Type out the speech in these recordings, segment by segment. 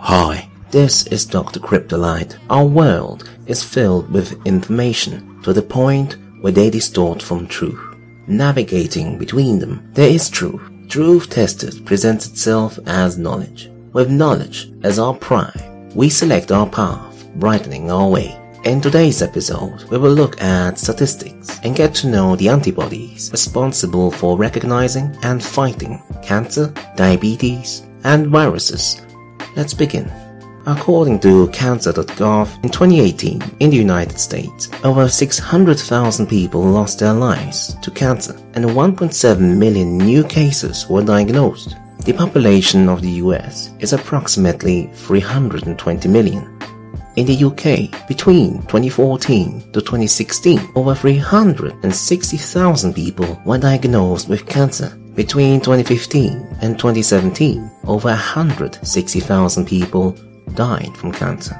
Hi, this is Dr. Cryptolite. Our world is filled with information to the point where they distort from truth. Navigating between them, there is truth. Truth tested presents itself as knowledge. With knowledge as our prime, we select our path, brightening our way. In today's episode, we will look at statistics and get to know the antibodies responsible for recognizing and fighting cancer, diabetes, and viruses. Let's begin. According to Cancer.gov, in 2018, in the United States, over 600,000 people lost their lives to cancer and 1.7 million new cases were diagnosed. The population of the US is approximately 320 million. In the UK, between 2014 to 2016, over 360,000 people were diagnosed with cancer. Between 2015 and 2017, over 160,000 people died from cancer.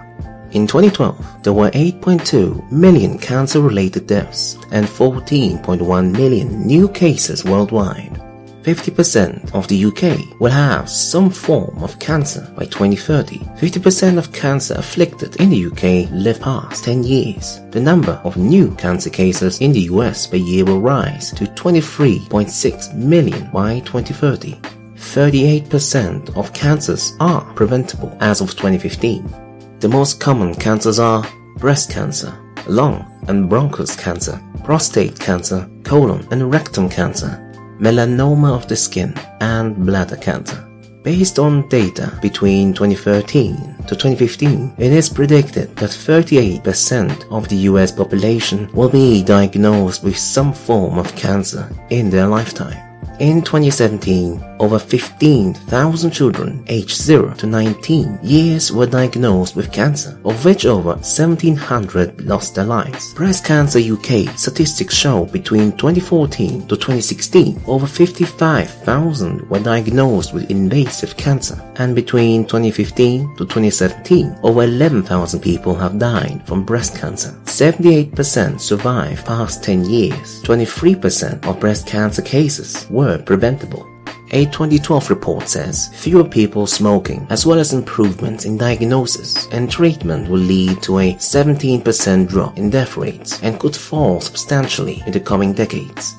In 2012, there were 8.2 million cancer-related deaths and 14.1 million new cases worldwide. 50% of the UK will have some form of cancer by 2030. 50% of cancer afflicted in the UK live past 10 years. The number of new cancer cases in the US per year will rise to 23.6 million by 2030. 38% of cancers are preventable as of 2015. The most common cancers are breast cancer, lung and bronchus cancer, prostate cancer, colon and rectum cancer, melanoma of the skin, and bladder cancer. Based on data between 2013 to 2015, it is predicted that 38% of the US population will be diagnosed with some form of cancer in their lifetime. In 2017, over 15,000 children aged 0 to 19 years were diagnosed with cancer, of which over 1,700 lost their lives. Breast Cancer UK statistics show between 2014 to 2016, over 55,000 were diagnosed with invasive cancer, and between 2015 to 2017, over 11,000 people have died from breast cancer. 78% survived past 10 years. 23% of breast cancer cases were preventable. A 2012 report says fewer people smoking as well as improvements in diagnosis and treatment will lead to a 17% drop in death rates and could fall substantially in the coming decades.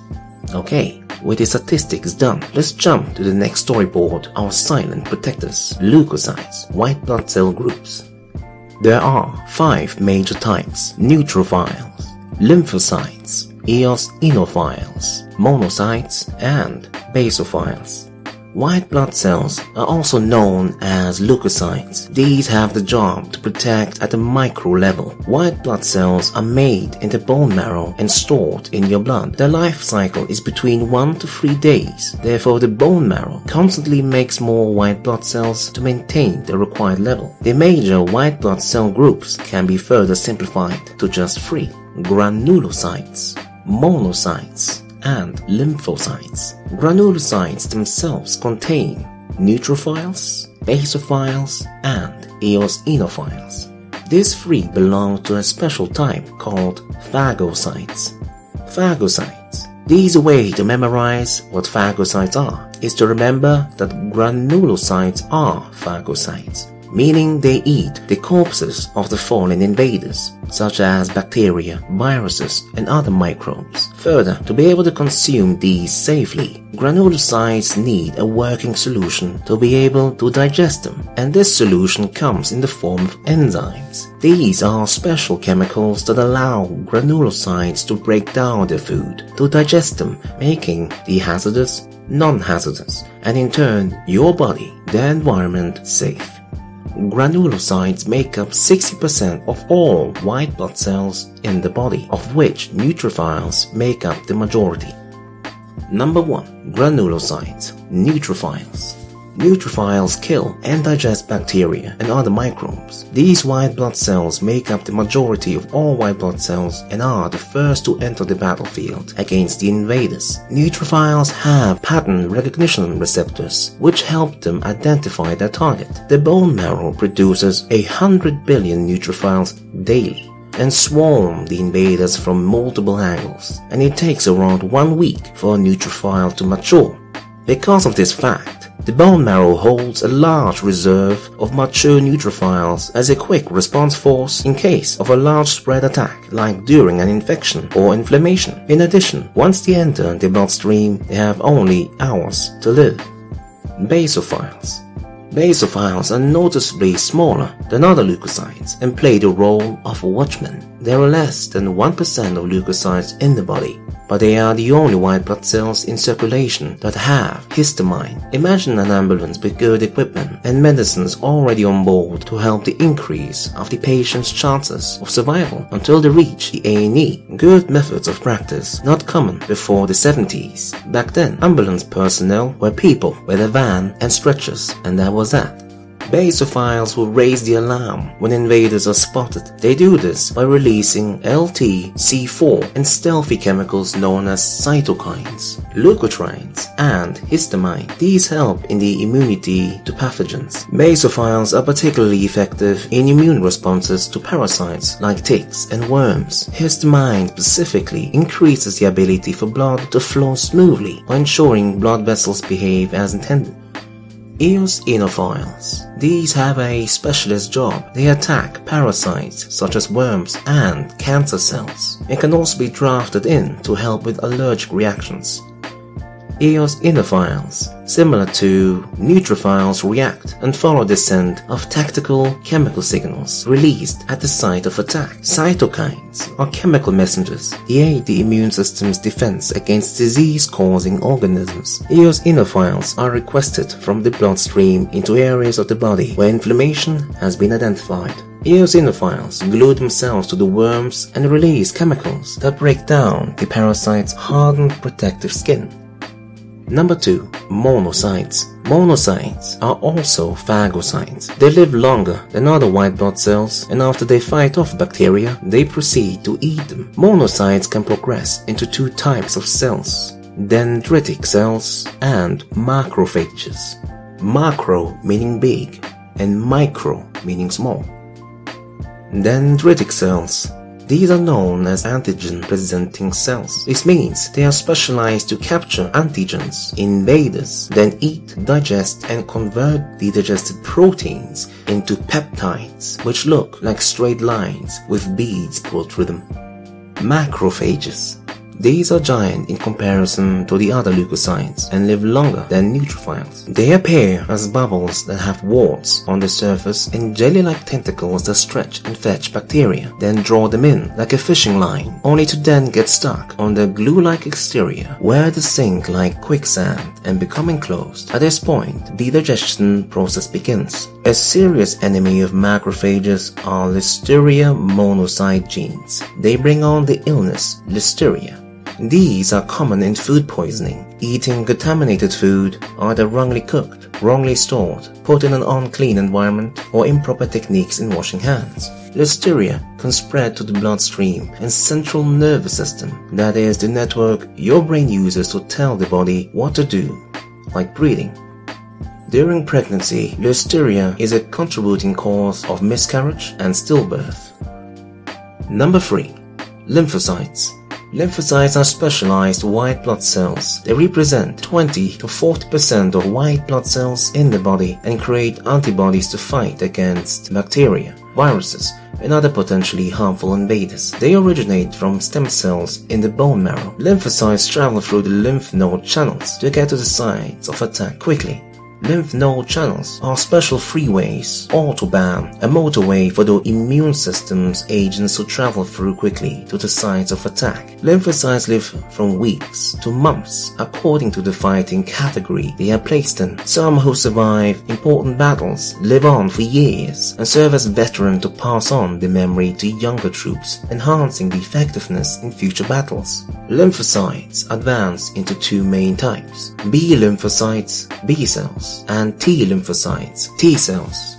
Okay, with the statistics done, let's jump to the next storyboard, our silent protectors, leukocytes, white blood cell groups. There are five major types, neutrophils, lymphocytes, eosinophiles, monocytes, and basophiles. White blood cells are also known as leukocytes. These have the job to protect at the micro level. White blood cells are made in the bone marrow and stored in your blood. Their life cycle is between 1 to 3 days. Therefore, the bone marrow constantly makes more white blood cells to maintain the required level. The major white blood cell groups can be further simplified to just three. Granulocytes, monocytes, and lymphocytes. Granulocytes themselves contain neutrophils, basophiles, and eosinophiles. These three belong to a special type called phagocytes. Phagocytes. The easy way to memorize what phagocytes are is to remember that granulocytes are phagocytes meaning they eat the corpses of the fallen invaders, such as bacteria, viruses, and other microbes. Further, to be able to consume these safely, granulocytes need a working solution to be able to digest them, and this solution comes in the form of enzymes. These are special chemicals that allow granulocytes to break down their food, to digest them, making the hazardous non-hazardous, and in turn, your body, the environment safe granulocytes make up 60% of all white blood cells in the body, of which neutrophils make up the majority. Number 1. Granulocytes, neutrophils. Neutrophils kill and digest bacteria and other microbes. These white blood cells make up the majority of all white blood cells and are the first to enter the battlefield against the invaders. Neutrophils have pattern recognition receptors which help them identify their target. The bone marrow produces a hundred billion neutrophils daily. and swarm the invaders from multiple angles, and it takes around one week for a neutrophil to mature. Because of this fact, the bone marrow holds a large reserve of mature neutrophils as a quick response force in case of a large spread attack, like during an infection or inflammation. In addition, once they enter the bloodstream, they have only hours to live. Basophils Basophils are noticeably smaller than other leukocytes and play the role of watchmen. There are less than 1% of leukocytes in the body, but they are the only white blood cells in circulation that have histamine. Imagine an ambulance with good equipment and medicines already on board to help the increase of the patient's chances of survival until they reach the A&E. Good methods of practice, not common before the 70s. Back then, ambulance personnel were people with a van and stretchers, and that was that. Basophils will raise the alarm when invaders are spotted. They do this by releasing LT-C4 and stealthy chemicals known as cytokines, leukotrienes, and histamine. These help in the immunity to pathogens. Basophils are particularly effective in immune responses to parasites like ticks and worms. Histamine specifically increases the ability for blood to flow smoothly by ensuring blood vessels behave as intended. Eosinophiles. These have a specialist job. They attack parasites such as worms and cancer cells It can also be drafted in to help with allergic reactions. Eosinophiles, similar to neutrophils, react and follow the scent of tactical chemical signals released at the site of attack. Cytokines are chemical messengers. They aid the immune system's defense against disease-causing organisms. EOS Eosinophiles are requested from the bloodstream into areas of the body where inflammation has been identified. Eosinophiles glue themselves to the worms and release chemicals that break down the parasite's hardened protective skin. Number 2. Monocytes. Monocytes are also phagocytes. They live longer than other white blood cells and after they fight off bacteria, they proceed to eat them. Monocytes can progress into two types of cells, dendritic cells and macrophages. Macro meaning big and micro meaning small. Dendritic cells these are known as antigen-presenting cells. This means they are specialized to capture antigens, invaders, then eat, digest, and convert the digested proteins into peptides, which look like straight lines with beads pulled through them. Macrophages these are giant in comparison to the other leukocytes and live longer than neutrophils. They appear as bubbles that have warts on the surface and jelly-like tentacles that stretch and fetch bacteria, then draw them in like a fishing line, only to then get stuck on the glue-like exterior where they sink like quicksand and become enclosed. At this point, the digestion process begins. A serious enemy of macrophages are Listeria monocytogenes. They bring on the illness Listeria these are common in food poisoning, eating contaminated food, either wrongly cooked, wrongly stored, put in an unclean environment, or improper techniques in washing hands. Listeria can spread to the bloodstream and central nervous system, that is the network your brain uses to tell the body what to do, like breathing. During pregnancy, Listeria is a contributing cause of miscarriage and stillbirth. Number 3. Lymphocytes Lymphocytes are specialized white blood cells. They represent 20 to 40% of white blood cells in the body and create antibodies to fight against bacteria, viruses, and other potentially harmful invaders. They originate from stem cells in the bone marrow. Lymphocytes travel through the lymph node channels to get to the sites of attack quickly. Lymph node channels are special freeways, autobahn, a motorway for the immune system's agents to travel through quickly to the sites of attack. Lymphocytes live from weeks to months according to the fighting category they are placed in. Some who survive important battles live on for years and serve as veterans to pass on the memory to younger troops, enhancing the effectiveness in future battles. Lymphocytes advance into two main types, B lymphocytes, B cells, and T lymphocytes, T cells.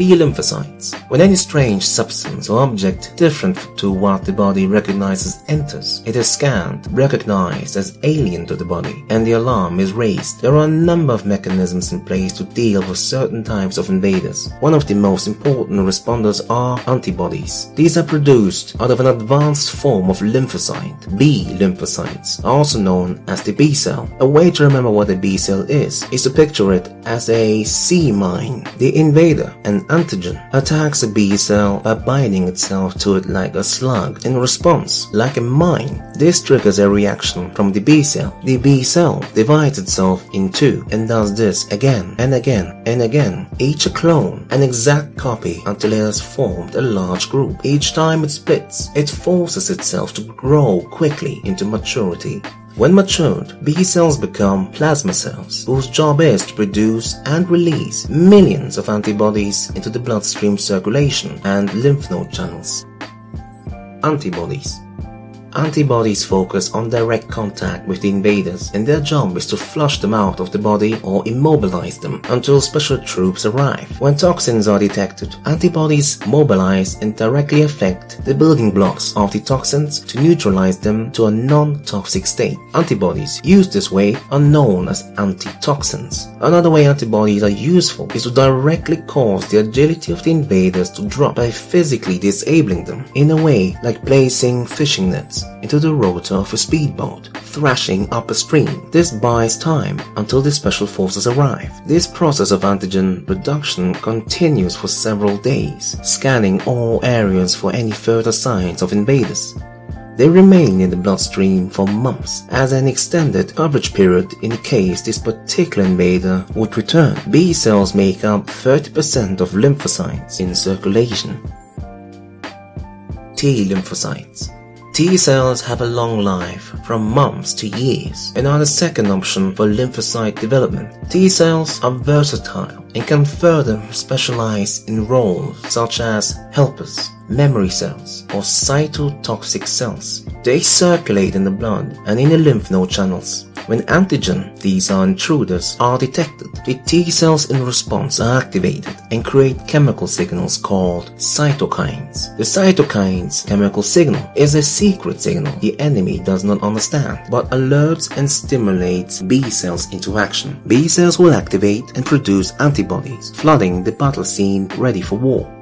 B lymphocytes. When any strange substance or object different to what the body recognizes enters, it is scanned, recognized as alien to the body, and the alarm is raised. There are a number of mechanisms in place to deal with certain types of invaders. One of the most important responders are antibodies. These are produced out of an advanced form of lymphocyte, B lymphocytes, also known as the B cell. A way to remember what a B cell is, is to picture it as a sea mine. The invader, an antigen, attacks a B cell by binding itself to it like a slug. In response, like a mine, this triggers a reaction from the B cell. The B cell divides itself in two and does this again and again and again, each a clone, an exact copy until it has formed a large group. Each time it splits, it forces itself to grow quickly into maturity. When matured, B cells become plasma cells, whose job is to produce and release millions of antibodies into the bloodstream circulation and lymph node channels. Antibodies Antibodies focus on direct contact with the invaders and their job is to flush them out of the body or immobilize them until special troops arrive. When toxins are detected, antibodies mobilize and directly affect the building blocks of the toxins to neutralize them to a non-toxic state. Antibodies used this way are known as antitoxins. Another way antibodies are useful is to directly cause the agility of the invaders to drop by physically disabling them in a way like placing fishing nets into the rotor of a speedboat, thrashing up a stream. This buys time until the special forces arrive. This process of antigen production continues for several days, scanning all areas for any further signs of invaders. They remain in the bloodstream for months as an extended coverage period in case this particular invader would return. B cells make up 30% of lymphocytes in circulation. T lymphocytes T cells have a long life, from months to years, and are the second option for lymphocyte development. T cells are versatile and can further specialize in roles such as helpers, memory cells, or cytotoxic cells. They circulate in the blood and in the lymph node channels. When antigen, these are intruders, are detected, the T cells in response are activated and create chemical signals called cytokines. The cytokines chemical signal is a secret signal the enemy does not understand, but alerts and stimulates B cells into action. B cells will activate and produce antibodies, flooding the battle scene ready for war.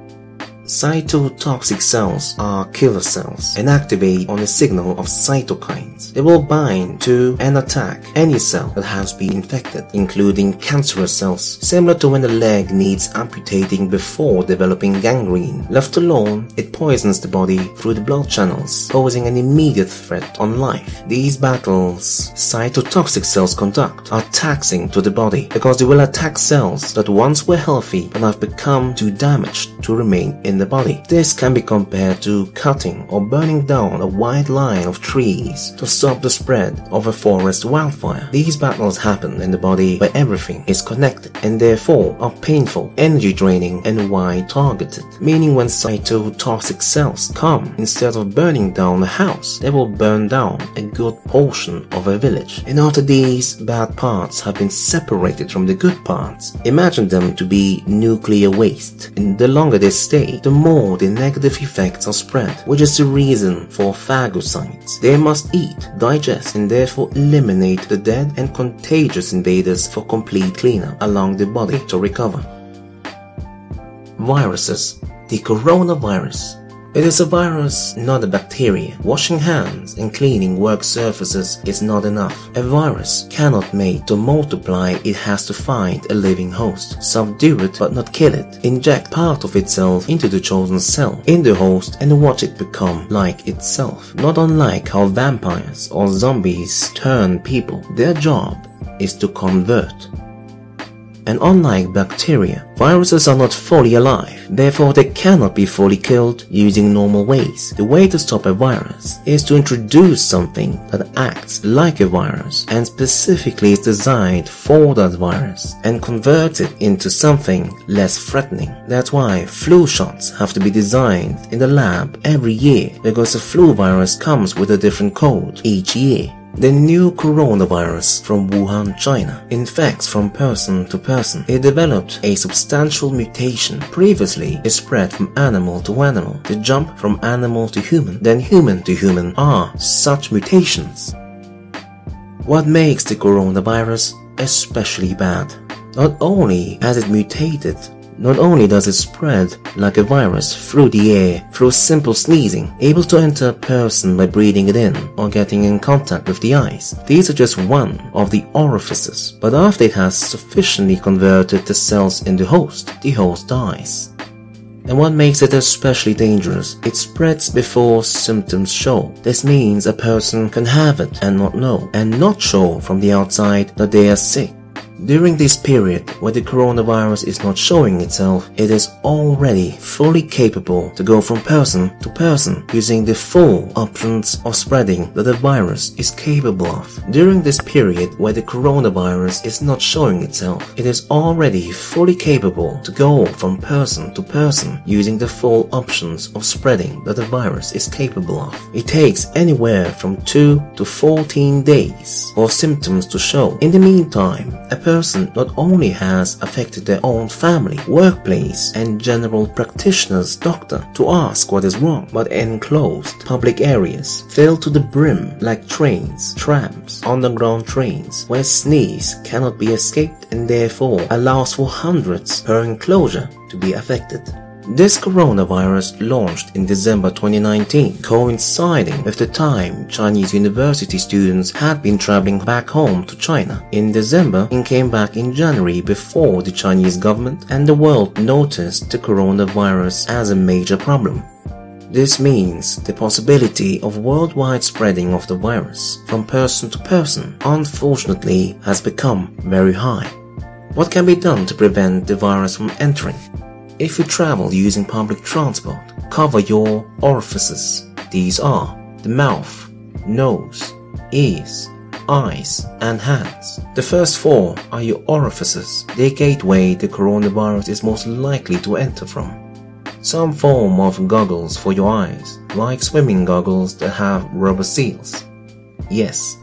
Cytotoxic cells are killer cells and activate on a signal of cytokines. They will bind to and attack any cell that has been infected, including cancerous cells, similar to when the leg needs amputating before developing gangrene. Left alone, it poisons the body through the blood channels, posing an immediate threat on life. These battles cytotoxic cells conduct are taxing to the body because they will attack cells that once were healthy but have become too damaged to remain in the body. This can be compared to cutting or burning down a wide line of trees to stop the spread of a forest wildfire. These battles happen in the body where everything is connected and therefore are painful, energy draining and wide targeted, meaning when cytotoxic cells come, instead of burning down a house, they will burn down a good portion of a village. And after these bad parts have been separated from the good parts, imagine them to be nuclear waste. And the longer they stay, the more the negative effects are spread, which is the reason for phagocytes. They must eat, digest, and therefore eliminate the dead and contagious invaders for complete cleanup along the body to recover. Viruses The coronavirus it is a virus, not a bacteria. Washing hands and cleaning work surfaces is not enough. A virus cannot make to multiply, it has to find a living host, subdue it but not kill it, inject part of itself into the chosen cell, in the host and watch it become like itself. Not unlike how vampires or zombies turn people. Their job is to convert and unlike bacteria, viruses are not fully alive, therefore they cannot be fully killed using normal ways. The way to stop a virus is to introduce something that acts like a virus and specifically is designed for that virus and convert it into something less threatening. That's why flu shots have to be designed in the lab every year because the flu virus comes with a different code each year. The new coronavirus from Wuhan, China infects from person to person. It developed a substantial mutation. Previously, it spread from animal to animal. to jump from animal to human, then human to human are such mutations. What makes the coronavirus especially bad? Not only has it mutated not only does it spread like a virus through the air through simple sneezing, able to enter a person by breathing it in or getting in contact with the eyes. These are just one of the orifices, but after it has sufficiently converted the cells in the host, the host dies. And what makes it especially dangerous, it spreads before symptoms show. This means a person can have it and not know, and not show from the outside that they are sick. During this period where the coronavirus is not showing itself, it is already fully capable to go from person to person using the full options of spreading that the virus is capable of. During this period where the coronavirus is not showing itself, it is already fully capable to go from person to person using the full options of spreading that the virus is capable of. It takes anywhere from 2 to 14 days for symptoms to show. In the meantime, a person not only has affected their own family, workplace, and general practitioner's doctor to ask what is wrong, but enclosed public areas filled to the brim like trains, trams, underground trains, where sneeze cannot be escaped and therefore allows for hundreds per enclosure to be affected. This coronavirus launched in December 2019, coinciding with the time Chinese university students had been traveling back home to China. In December, it came back in January before the Chinese government and the world noticed the coronavirus as a major problem. This means the possibility of worldwide spreading of the virus from person to person unfortunately has become very high. What can be done to prevent the virus from entering? If you travel using public transport, cover your orifices. These are the mouth, nose, ears, eyes, and hands. The first four are your orifices, the gateway the coronavirus is most likely to enter from. Some form of goggles for your eyes, like swimming goggles that have rubber seals. Yes,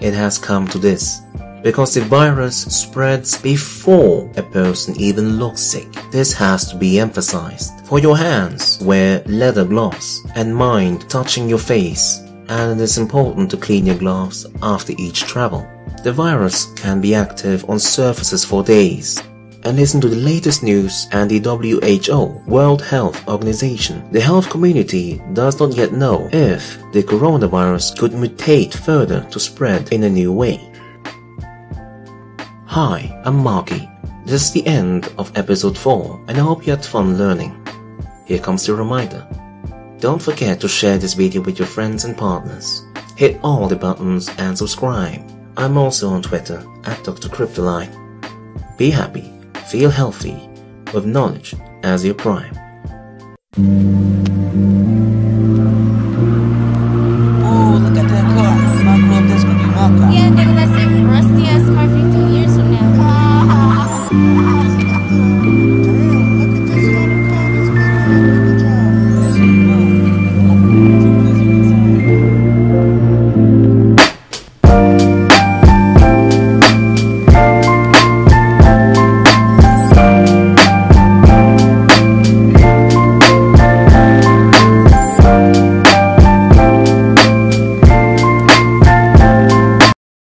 it has come to this because the virus spreads before a person even looks sick. This has to be emphasized. For your hands, wear leather gloves and mind touching your face and it is important to clean your gloves after each travel. The virus can be active on surfaces for days. And listen to the latest news and the WHO, World Health Organization. The health community does not yet know if the coronavirus could mutate further to spread in a new way. Hi, I'm Marky. This is the end of episode 4 and I hope you had fun learning. Here comes the reminder. Don't forget to share this video with your friends and partners. Hit all the buttons and subscribe. I'm also on Twitter at Dr. Cryptolite. Be happy, feel healthy, with knowledge as your prime.